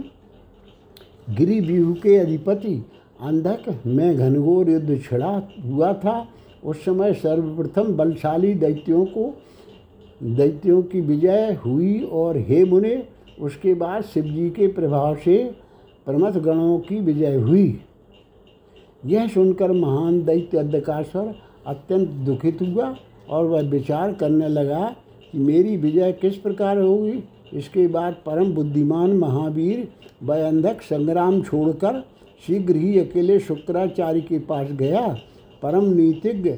गिरिव्यूह के अधिपति अंधक में घनघोर युद्ध छिड़ा हुआ था उस समय सर्वप्रथम बलशाली दैत्यों को, दैत्यों की विजय हुई और हे मुने, उसके बाद शिवजी के प्रभाव से प्रमथ गणों की विजय हुई। यह सुनकर महान दैत्य अंधकाश्वर अत्यंत दुखित हुआ और वह विचार करने लगा कि मेरी विजय किस प्रकार होगी। इसके बाद परम बुद्धिमान महावीर वह अंधक संग्राम छोड़कर शीघ्र ही अकेले शुक्राचार्य के पास गया। परम नीतिज्ञ,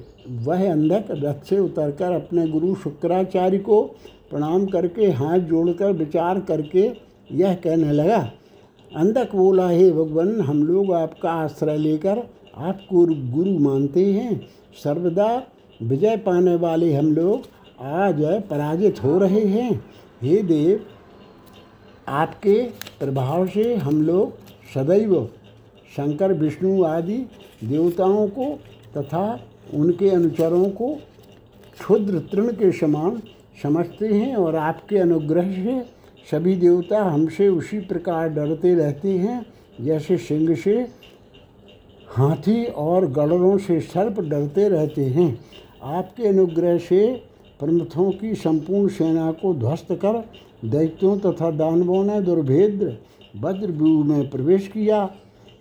वह अंधक रथ से उतरकर अपने गुरु शुक्राचार्य को प्रणाम करके हाथ जोड़कर विचार करके यह कहने लगा, अंधक बोला, हे भगवान, हम लोग आपका आश्रय लेकर आपको गुरु मानते हैं। सर्वदा विजय पाने वाले हम लोग आज पराजित हो रहे हैं। हे देव, आपके प्रभाव से हम लोग सदैव शंकर, विष्णु आदि देवताओं को तथा उनके अनुचरों को क्षुद्र तृण के समान समझते हैं और आपके अनुग्रह से सभी देवता हमसे उसी प्रकार डरते रहते हैं, जैसे सिंह से हाथी और गड़रों से सर्प डरते रहते हैं। आपके अनुग्रह से प्रमुखों की संपूर्ण सेना को ध्वस्त कर दैत्यों तथा दानवों ने दुर्भेद्र वज्रव्यूह में प्रवेश किया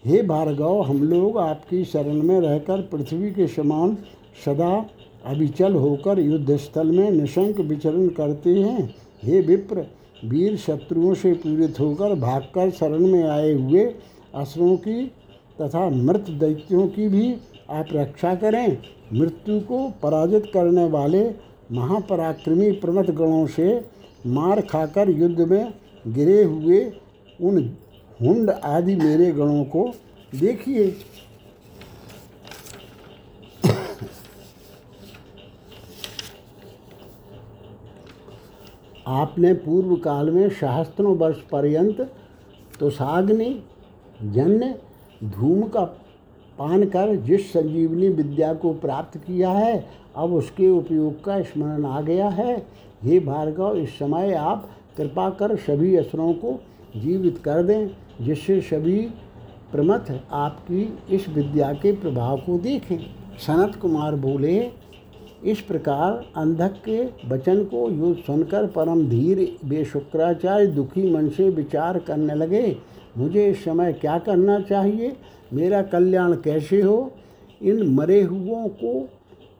हे भार्गव, हम लोग आपकी शरण में रहकर पृथ्वी के समान सदा अभिचल होकर युद्ध स्थल में निशंक विचरण करते हैं। हे विप्र, वीर शत्रुओं से पीड़ित होकर भागकर शरण में आए हुए असुरों की तथा मृत दैत्यों की भी आप रक्षा करें। मृत्यु को पराजित करने वाले महापराक्रमी प्रमथ गणों से मार खाकर युद्ध में गिरे हुए उन हुंड आदि मेरे गणों को देखिए। आपने पूर्व काल में सहस्त्रों वर्ष पर्यंत तुषाग्नि जन्य, धूम का पान कर जिस संजीवनी विद्या को प्राप्त किया है, अब उसके उपयोग का स्मरण आ गया है। हे भार्गव, इस समय आप कृपा कर सभी असुरों को जीवित कर दें। जिससे सभी प्रमथ आपकी इस विद्या के प्रभाव को देखें। सनत कुमार बोले, इस प्रकार अंधक के वचन को यो सुनकर परम धीर वे शुक्राचार्य दुखी मन से विचार करने लगे, मुझे इस समय क्या करना चाहिए? मेरा कल्याण कैसे हो? इन मरे हुओं को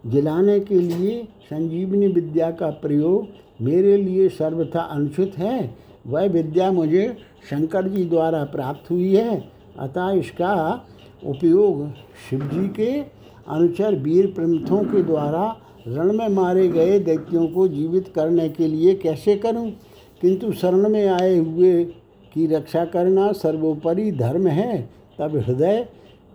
जिलाने के लिए संजीवनी विद्या का प्रयोग मेरे लिए सर्वथा अनुचित है। वह विद्या मुझे शंकर जी द्वारा प्राप्त हुई है। अतः इसका उपयोग शिव जी के अनुचर वीर प्रमुखों के द्वारा रण में मारे गए दैत्यों को जीवित करने के लिए कैसे करूँ? किंतु शरण में आए हुए की रक्षा करना सर्वोपरि धर्म है। तब हृदय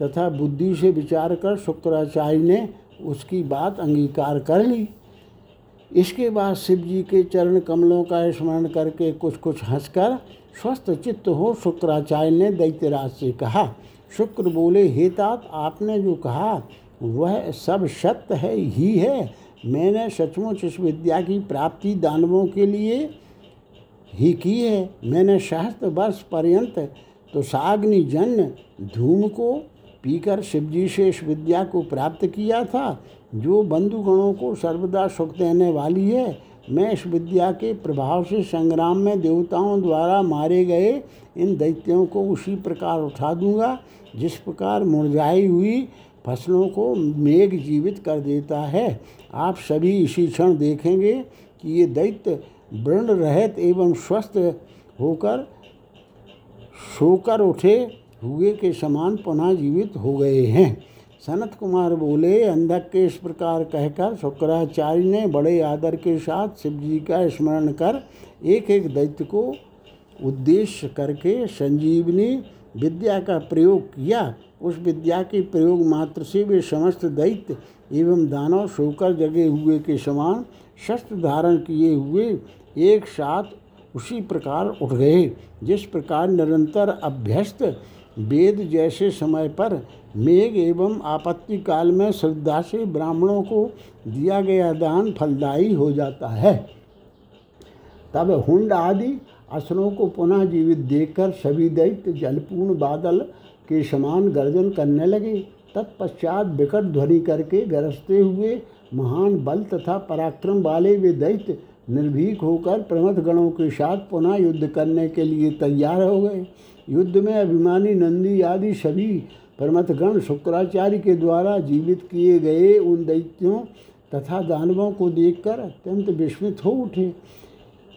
तथा बुद्धि से विचार कर शुक्राचार्य ने उसकी बात अंगीकार कर ली। इसके बाद शिव जी के चरण कमलों का स्मरण करके कुछ कुछ हंसकर स्वस्थ चित्त हो शुक्राचार्य ने दैत्यराज से कहा, शुक्र बोले, हे तात, आपने जो कहा, वह सब सत्य है, ही है। मैंने सचमुच इस विद्या की प्राप्ति दानवों के लिए ही की है। मैंने सहस्त्र वर्ष पर्यंत तो साग्नि जन्य धूम को पीकर शिवजी से इस विद्या को प्राप्त किया था। जो बंधुगणों को सर्वदा सुख देने वाली है, मैं इस विद्या के प्रभाव से संग्राम में देवताओं द्वारा मारे गए इन दैत्यों को उसी प्रकार उठा दूँगा, जिस प्रकार मुरझाई हुई फ़सलों को मेघ जीवित कर देता है। आप सभी इसी क्षण देखेंगे कि ये दैत्य वर्ण रहित एवं स्वस्थ होकर, सोकर उठे, हुए के समान पुनः जीवित हो गए हैं। सनत कुमार बोले, अंधक के इस प्रकार कहकर शुक्राचार्य ने बड़े आदर के साथ शिव जी का स्मरण कर एक एक दैत्य को उद्देश्य करके संजीवनी विद्या का प्रयोग किया। उस विद्या के प्रयोग मात्र से वे समस्त दैत्य एवं दानव सोकर जगे हुए के समान शस्त्र धारण किए हुए एक साथ उसी प्रकार उठ गए, जिस प्रकार निरंतर अभ्यस्त वेद जैसे समय पर मेघ एवं आपत्ति काल में श्रद्धा से ब्राह्मणों को दिया गया दान फलदायी हो जाता है। तब हुंड आदि असुरों को पुनः जीवित देखकर सभी दैत्य जलपूर्ण बादल के समान गर्जन करने लगे। तत्पश्चात विकट ध्वनि करके गरजते हुए महान बल तथा पराक्रम वाले वे दैत्य निर्भीक होकर प्रमथ गणों के साथ पुनः युद्ध करने के लिए तैयार हो गए। युद्ध में अभिमानी नंदी आदि सभी परमतगण शुक्राचार्य के द्वारा जीवित किए गए उन दैत्यों तथा दानवों को देखकर अत्यंत विस्मित हो उठे।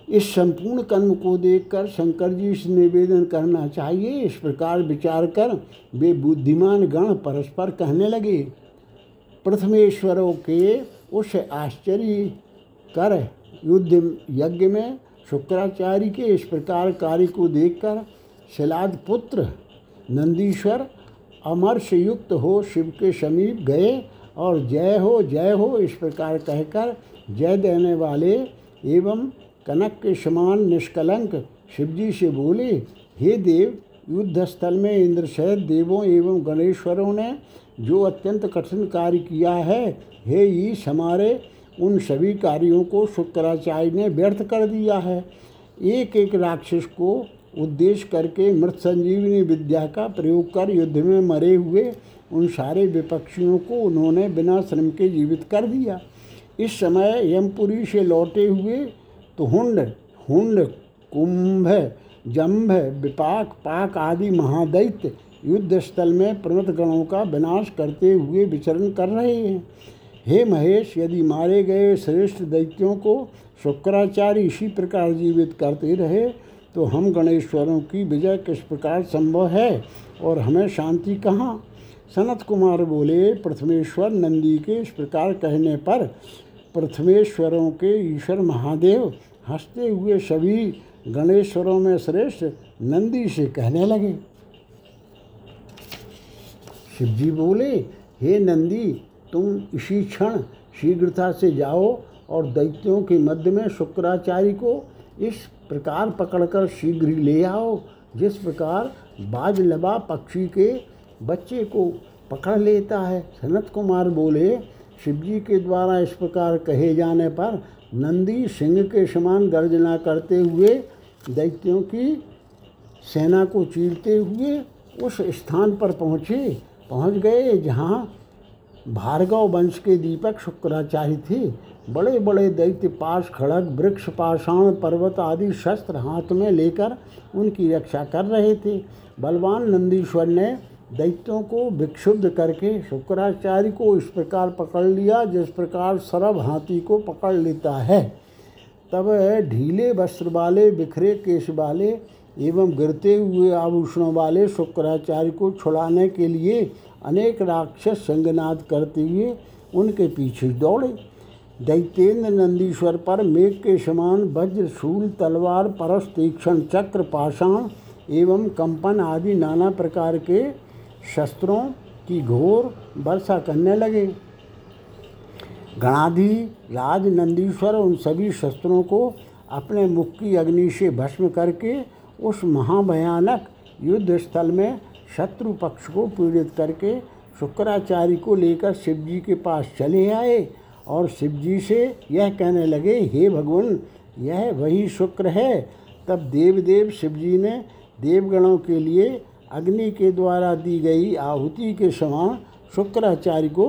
इस संपूर्ण कर्म को देखकर शंकर जी से निवेदन करना चाहिए। इस प्रकार विचार कर वे बुद्धिमान गण परस्पर कहने लगे। प्रथमेश्वरों के उस आश्चर्य कर युद्ध यज्ञ में शुक्राचार्य के इस प्रकार कार्य को देखकर शिलाद पुत्र नंदीश्वर अमर से युक्त हो शिव के समीप गए और जय हो जय हो, इस प्रकार कहकर जय देने वाले एवं कनक के समान निष्कलंक शिवजी से बोले, हे देव युद्ध स्थल में इंद्र सहित देवों एवं गणेश्वरों ने जो अत्यंत कठिन कार्य किया है, हे ईश हमारे, उन सभी कार्यों को शुक्राचार्य ने व्यर्थ कर दिया है। एक एक राक्षस को उद्देश्य करके मृत संजीवनी विद्या का प्रयोग कर युद्ध में मरे हुए उन सारे विपक्षियों को उन्होंने बिना श्रम के जीवित कर दिया। इस समय यमपुरी से लौटे हुए तो हुंड हुंड कुंभ जम्भ विपाक पाक आदि महादैत्य युद्ध स्थल में प्रमथ गणों का विनाश करते हुए विचरण कर रहे हैं। हे महेश, यदि मारे गए श्रेष्ठ दैत्यों को शुक्राचार्य इसी प्रकार जीवित करते रहे तो हम गणेश्वरों की विजय किस प्रकार संभव है और हमें शांति कहाँ? सनत कुमार बोले, प्रथमेश्वर नंदी के इस प्रकार कहने पर प्रथमेश्वरों के ईश्वर महादेव हँसते हुए सभी गणेश्वरों में श्रेष्ठ नंदी से कहने लगे। शिवजी बोले, हे नंदी, तुम इसी क्षण शीघ्रता से जाओ और दैत्यों के मध्य में शुक्राचार्य को इस प्रकार पकड़कर शीघ्र ही ले आओ। जिस प्रकार बाज लबा पक्षी के बच्चे को पकड़ लेता है, सनत कुमार बोले, शिवजी के द्वारा इस प्रकार कहे जाने पर नंदी सिंह के समान गर्जना करते हुए दैत्यों की सेना को चीरते हुए उस स्थान पर पहुँचे। पहुँच गए जहाँ भार्गव वंश के दीपक शुक्राचार्य थे। बड़े बड़े दैत्य पाश खड़ग, वृक्ष पाषाण, पर्वत आदि शस्त्र हाथ में लेकर उनकी रक्षा कर रहे थे। बलवान नंदीश्वर ने दैत्यों को विक्षुब्ध करके शुक्राचार्य को इस प्रकार पकड़ लिया, जिस प्रकार सरब हाथी को पकड़ लेता है। तब ढीले वस्त्र वाले, बिखरे केश वाले एवं गिरते हुए आभूषणों वाले शुक्राचार्य को छुड़ाने के लिए अनेक राक्षस संगनाद करते हुए उनके पीछे दौड़े। दैत्येंद्र नंदीश्वर पर मेघ के समान वज्र, शूल, तलवार परस तीक्षण चक्र, पाषाण एवं कंपन आदि नाना प्रकार के शस्त्रों की घोर वर्षा करने लगे। गणाधि, राज, नंदीश्वर उन सभी शस्त्रों को अपने मुख की अग्नि से भस्म करके उस महाभयानक युद्ध स्थल में शत्रु पक्ष को पीड़ित करके शुक्राचार्य को लेकर शिव जी के पास चले आए और शिवजी से यह कहने लगे, हे भगवान, यह वही शुक्र है। तब देवदेव शिव जी ने देवगणों के लिए अग्नि के द्वारा दी गई आहुति के समान शुक्राचार्य को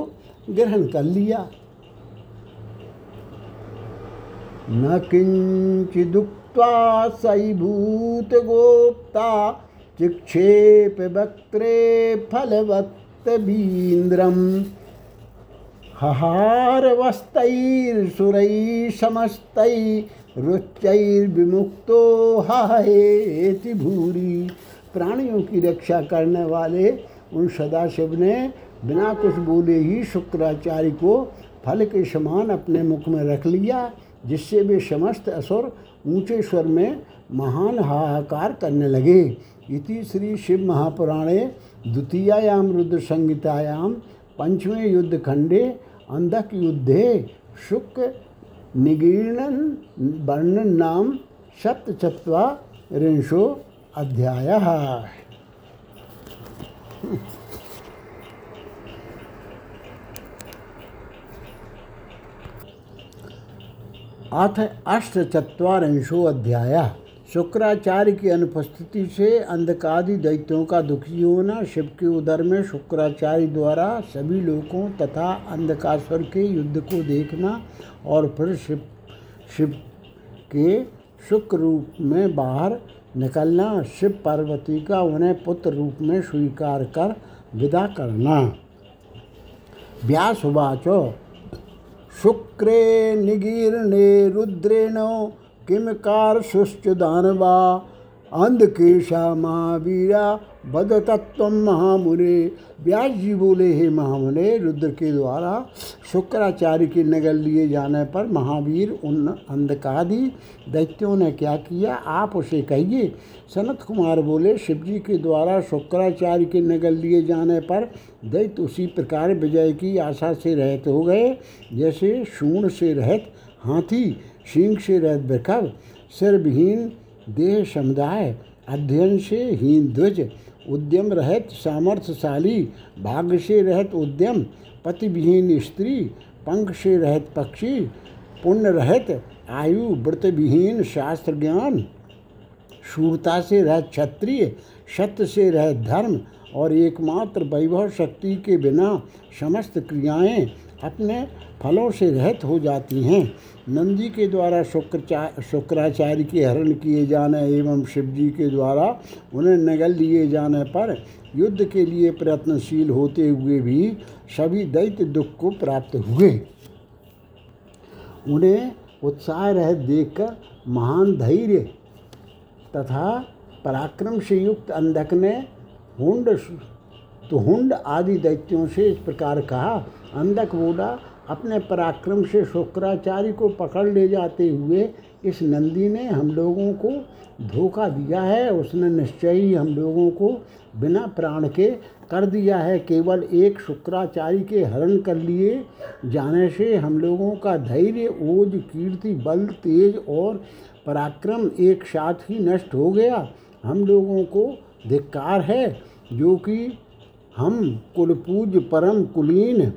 ग्रहण कर लिया। न किंचिदुक्त्वा सईभूत गोप्ता चिक्षेप वक्त्रे फलवत्त बीन्द्रम हहार वस्तैर्सुरैः समस्तैः रुचैर्विमुक्तो हाहेति भूरी। प्राणियों की रक्षा करने वाले उन सदाशिव ने बिना कुछ बोले ही शुक्राचार्य को फल के समान अपने मुख में रख लिया, जिससे वे समस्त असुर ऊँचे स्वर में महान हाहाकार करने लगे। इति श्री शिव महापुराणे द्वितीयायाम रुद्र संहितायाम पंचमे युद्ध खंडे अंधक युद्धे शुक निगीर्णन वर्णन नाम सप्तचत्वारिंशो अध्याय। अथ अष्टचत्वारिंशो अध्याय। शुक्राचार्य की अनुपस्थिति से अंधकादि दैत्यों का दुखी होना, शिव के उदर में शुक्राचार्य द्वारा सभी लोगों तथा अंधकासुर के युद्ध को देखना और फिर शिव शिव के शुक्र रूप में बाहर निकलना, शिव पार्वती का उन्हें पुत्र रूप में स्वीकार कर विदा करना। व्यासुवाचो। शुक्रे निगीर्णे रुद्रेण किम कार सुश्च दानवा? अंधकेशा महावीरा बद तत्व महामुने। व्यास जी बोले, हे महामुने, रुद्र के द्वारा शुक्राचार्य के नगर लिए जाने पर महावीर उन अंधकादि दैत्यों ने क्या किया? आप उसे कहिए। सनत कुमार बोले, शिवजी के द्वारा शुक्राचार्य के नगर लिए जाने पर दैत्य उसी प्रकार विजय की आशा से रहते हो गए, जैसे शूण से रहत हाथी सिंह से रहत बेखब सिरविहीन देह समुदाय अध्ययन से हीन ध्वज उद्यम रहत सामर्थ्यशाली भाग्य से रहत उद्यम पति विहीन स्त्री, पंख से रहत पक्षी, पुण्य रहत आयु व्रत विहीन शास्त्र ज्ञान शूरता से रहत क्षत्रिय, सत्य से रहत धर्म और एकमात्र वैभव शक्ति के बिना समस्त क्रियाएँ अपने फलों से रहित हो जाती हैं। नंदी के द्वारा शुक्राचार्य शुक्राचार्य के हरण किए जाने एवं शिवजी के द्वारा उन्हें नगल लिए जाने पर युद्ध के लिए प्रयत्नशील होते हुए भी सभी दैत्य दुख को प्राप्त हुए। उन्हें उत्साह रहित देखकर महान धैर्य तथा पराक्रम से युक्त अंधक ने हुंड तो हुंड आदि दैत्यों से इस प्रकार कहा अंधक बोला, अपने पराक्रम से शुक्राचार्य को पकड़ ले जाते हुए, इस नंदी ने हम लोगों को धोखा दिया है। उसने निश्चय ही हम लोगों को बिना प्राण के कर दिया है। केवल एक शुक्राचार्य के हरण कर लिए जाने से हम लोगों का धैर्य, ओज, कीर्ति, बल, तेज और पराक्रम एक साथ ही नष्ट हो गया। हम लोगों को धिक्कार है, जो कि हम कुलपूज परम कुलीन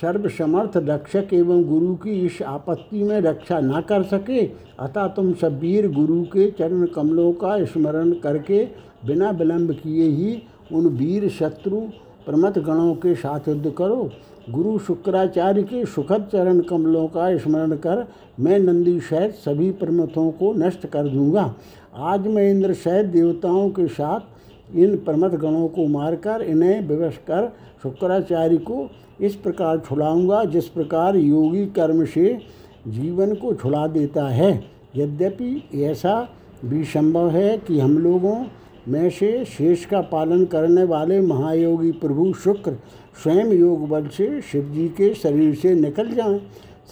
सर्वसमर्थ रक्षक एवं गुरु की इस आपत्ति में रक्षा न कर सके, अतः तुम सब वीर गुरु के चरण कमलों का स्मरण करके बिना विलंब किए ही उन वीर शत्रु प्रमथ गणों के साथ युद्ध करो। गुरु शुक्राचार्य के सुखद चरण कमलों का स्मरण कर मैं नंदी सहित सभी प्रमथों को नष्ट कर दूँगा। आज मैं इंद्र सहित देवताओं के साथ इन प्रमथ गणों को मारकर इन्हें विवश कर शुक्राचार्य को इस प्रकार छुड़ाऊँगा जिस प्रकार योगी कर्म से जीवन को छुड़ा देता है यद्यपि ऐसा भी संभव है कि हम लोगों में से शेष का पालन करने वाले महायोगी प्रभु शुक्र स्वयं योग बल से शिव जी के शरीर से निकल जाएँ।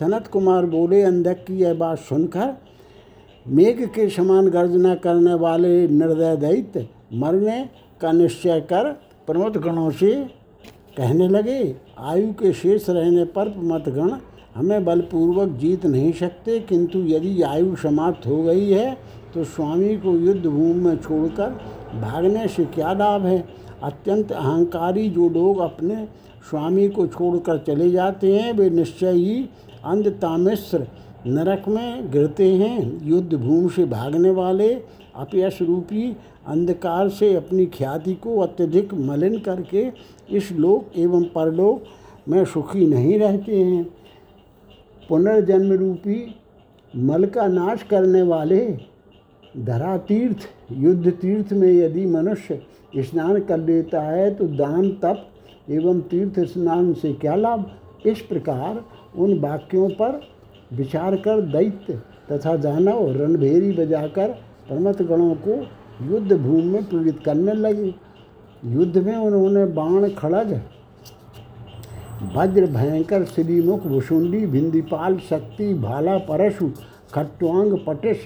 सनत कुमार बोले, अंधक की यह बात सुनकर मेघ के समान गर्जना करने वाले निर्दय दैत्य मरने का निश्चय कर प्रमोद गणों से कहने लगे आयु के शेष रहने पर मतगण हमें बलपूर्वक जीत नहीं सकते, किंतु यदि आयु समाप्त हो गई है तो स्वामी को युद्ध भूमि में छोड़कर भागने से क्या लाभ है? अत्यंत अहंकारी जो लोग अपने स्वामी को छोड़कर चले जाते हैं, वे निश्चय ही अंधतामिश्र नरक में गिरते हैं। युद्ध भूमि से भागने वाले अपयश रूपी अंधकार से अपनी ख्याति को अत्यधिक मलिन करके इस लोक एवं परलोक में सुखी नहीं रहते हैं। पुनर्जन्म रूपी मल का नाश करने वाले धरा तीर्थ युद्ध तीर्थ में यदि मनुष्य स्नान कर लेता है तो दान, तप एवं तीर्थ स्नान से क्या लाभ? इस प्रकार उन वाक्यों पर विचार कर दैत्य तथा दानव रणभेरी बजाकर प्रमथ गणों को युद्ध भूमि में प्रेरित करने लगे। युद्ध में उन्होंने बाण खड़ग वज्र भयंकर श्रीमुख भुषुंडी भिंदीपाल शक्ति, भाला परशु, खट्वांग पटिश,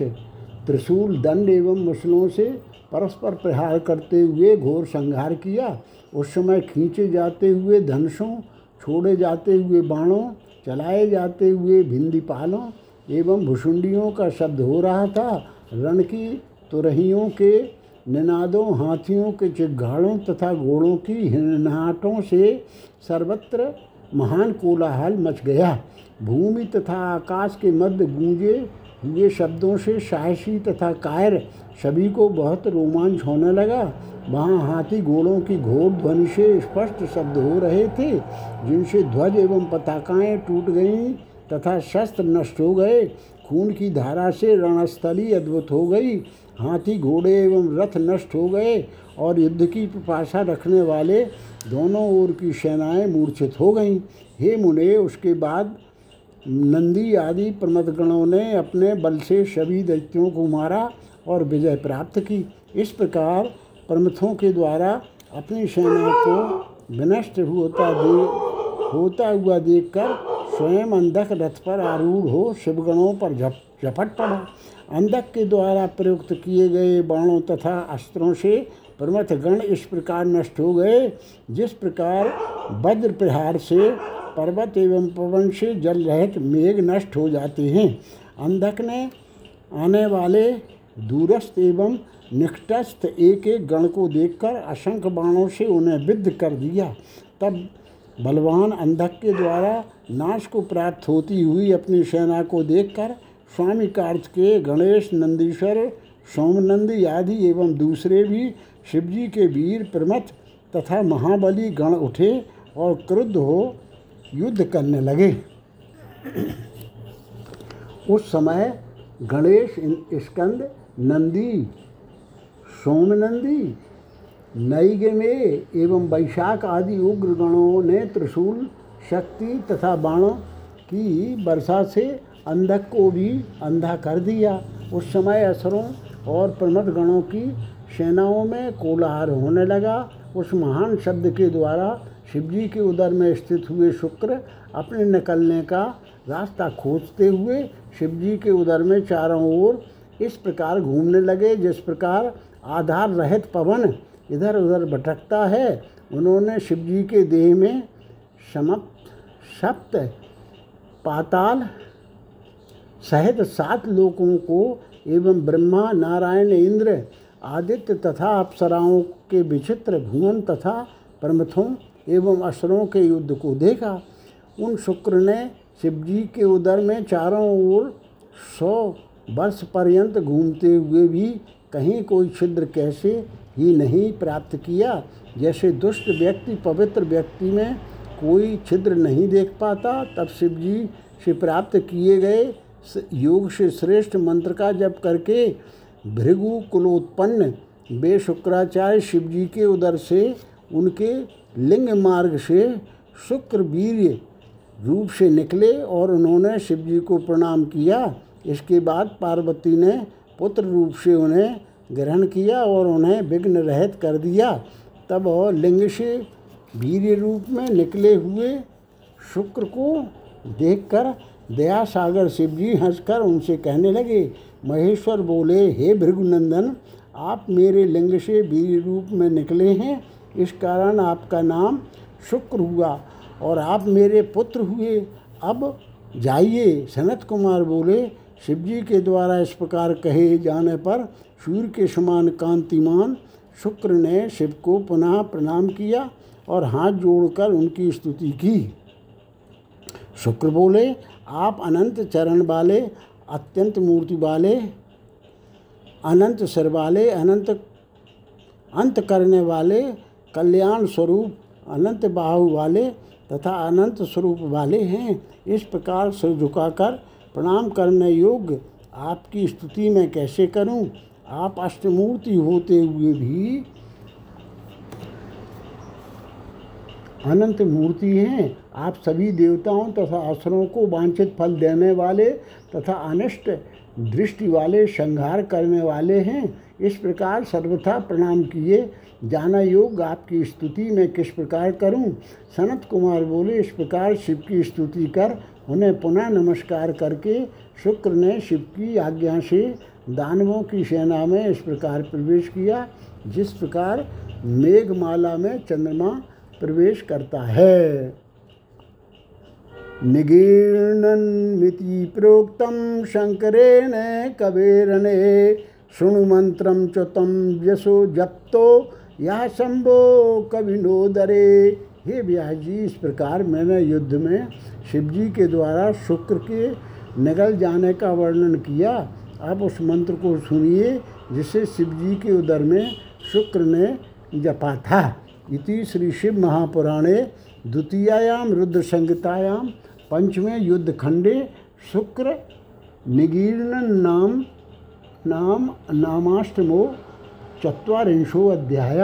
त्रिशूल दंड एवं मुसलों से परस्पर प्रहार करते हुए घोर संहार किया। उस समय खींचे जाते हुए धनुषों, छोड़े जाते हुए बाणों, चलाए जाते हुए भिंदीपालों एवं भुषुंडियों का शब्द हो रहा था। रण की तुरहियों के निनादों, हाथियों के चिघाड़ों तथा घोड़ों की हिन्नाटों से सर्वत्र महान कोलाहल मच गया। भूमि तथा आकाश के मध्य गूंजे हुए शब्दों से साहसी तथा कायर सभी को बहुत रोमांच होने लगा। वहाँ हाथी घोड़ों की घोर ध्वनि से स्पष्ट शब्द हो रहे थे, जिनसे ध्वज एवं पताकाएँ टूट गईं तथा शस्त्र नष्ट हो गए। खून की धारा से रणस्थली अद्भुत हो गई। हाथी, घोड़े एवं रथ नष्ट हो गए और युद्ध की पिपाशा रखने वाले दोनों ओर की सेनाएँ मूर्छित हो गईं। हे मुने, उसके बाद नंदी आदि प्रमदगणों ने अपने बल से सभी दैत्यों को मारा और विजय प्राप्त की। इस प्रकार प्रमथों के द्वारा अपनी सेना को विनष्ट होता दे, होता हुआ देखकर स्वयं अंधक रथ पर आरूढ़ हो शिवगणों पर झप, झपट पड़ा। अंधक के द्वारा प्रयुक्त किए गए बाणों तथा अस्त्रों से प्रमथ गण इस प्रकार नष्ट हो गए, जिस प्रकार वज्र प्रहार से पर्वत एवं पवन से जल रहित मेघ नष्ट हो जाते हैं। अंधक ने आने वाले दूरस्थ एवं निकटस्थ एक एक गण को देखकर असंख्य बाणों से उन्हें विद्ध कर दिया। तब बलवान अंधक के द्वारा नाश को प्राप्त होती हुई अपनी सेना को देखकर स्वामी कार्त के गणेश, नंदीश्वर, सोमनंदी आदि एवं दूसरे भी शिवजी के वीर प्रमथ तथा महाबली गण उठे और क्रुद्ध हो युद्ध करने लगे। उस समय गणेश, स्कंद, नंदी, सोमनंदी नैगे में एवं वैशाख आदि उग्र गणों ने त्रिशूल शक्ति तथा बाणों की वर्षा से अंधक को भी अंधा कर दिया। उस समय असरों और प्रमथ गणों की सेनाओं में कोलाहल होने लगा। उस महान शब्द के द्वारा शिवजी के उदर में स्थित हुए शुक्र अपने निकलने का रास्ता खोजते हुए शिवजी के उदर में चारों ओर इस प्रकार घूमने लगे, जिस प्रकार आधार रहित पवन इधर उधर भटकता है। उन्होंने शिवजी के देह में समप्त सप्त पाताल सहित सात लोकों को एवं ब्रह्मा, नारायण, इंद्र, आदित्य तथा अप्सराओं के विचित्र भुवन तथा प्रमथों एवं असुरों के युद्ध को देखा। उन शुक्र ने शिवजी के उदर में चारों ओर सौ वर्ष पर्यंत घूमते हुए भी कहीं कोई छिद्र कैसे ही नहीं प्राप्त किया, जैसे दुष्ट व्यक्ति पवित्र व्यक्ति में कोई छिद्र नहीं देख पाता। तब शिवजी से प्राप्त किए गए योग से श्रेष्ठ मंत्र का जप करके भृगु कुलोत्पन्न वे शुक्राचार्य शिवजी के उदर से उनके लिंग मार्ग से शुक्र वीर्य रूप से निकले और उन्होंने शिवजी को प्रणाम किया। इसके बाद पार्वती ने पुत्र रूप से उन्हें ग्रहण किया और उन्हें विघ्न रहित कर दिया। तब लिंग से वीर्य रूप में निकले हुए शुक्र को देखकर दया सागर शिवजी हंसकर उनसे कहने लगे, महेश्वर बोले, हे भृगुनंदन, आप मेरे लिंग से वीर रूप में निकले हैं। इस कारण आपका नाम शुक्र हुआ और आप मेरे पुत्र हुए। अब जाइए। सनत कुमार बोले, शिवजी के द्वारा इस प्रकार कहे जाने पर सूर्य के समान कांतिमान शुक्र ने शिव को पुनः प्रणाम किया और हाथ जोड़कर उनकी स्तुति की। शुक्र बोले आप अनंत चरण वाले, अत्यंत मूर्ति वाले, अनंत सिर वाले, अनंत अंत करने वाले, कल्याण स्वरूप, अनंत बाहु वाले तथा अनंत स्वरूप वाले हैं, इस प्रकार सिर झुकाकर प्रणाम करने योग्य आपकी स्तुति मैं कैसे करूँ? आप अष्टमूर्ति होते हुए भी अनंत मूर्ति हैं। आप सभी देवताओं तथा असुरों को वांछित फल देने वाले तथा अनिष्ट दृष्टि वाले श्रृंगार करने वाले हैं। इस प्रकार सर्वथा प्रणाम किए। जाना योग, आपकी स्तुति मैं किस प्रकार करूँ? सनत कुमार बोले, इस प्रकार शिव की स्तुति कर, उन्हें पुनः नमस्कार करके शुक्र ने शिव की आज्ञा से दानवों की सेना में इस प्रकार प्रवेश किया। जिस प्रकार मेघमाला में चंद्रमा प्रवेश करता है। निगीर्णन्मिति प्रोक्तं शङ्करेण कबीरने शृणु मंत्रम च तम यशो जप्तो यह शंभो कविनोदरे। हे व्यास जी इस प्रकार मैंने युद्ध में शिवजी के द्वारा शुक्र के निगल जाने का वर्णन किया। आप उस मंत्र को सुनिए, जिसे शिवजी के उदर में शुक्र ने जपा था। इति श्री शिव महापुराणे द्वितीयायाम रुद्र संहितायाम पंचमे युद्ध खंडे शुक्र निगीर्ण नाम नाम नामाष्टमो चुरीशो अध्याय।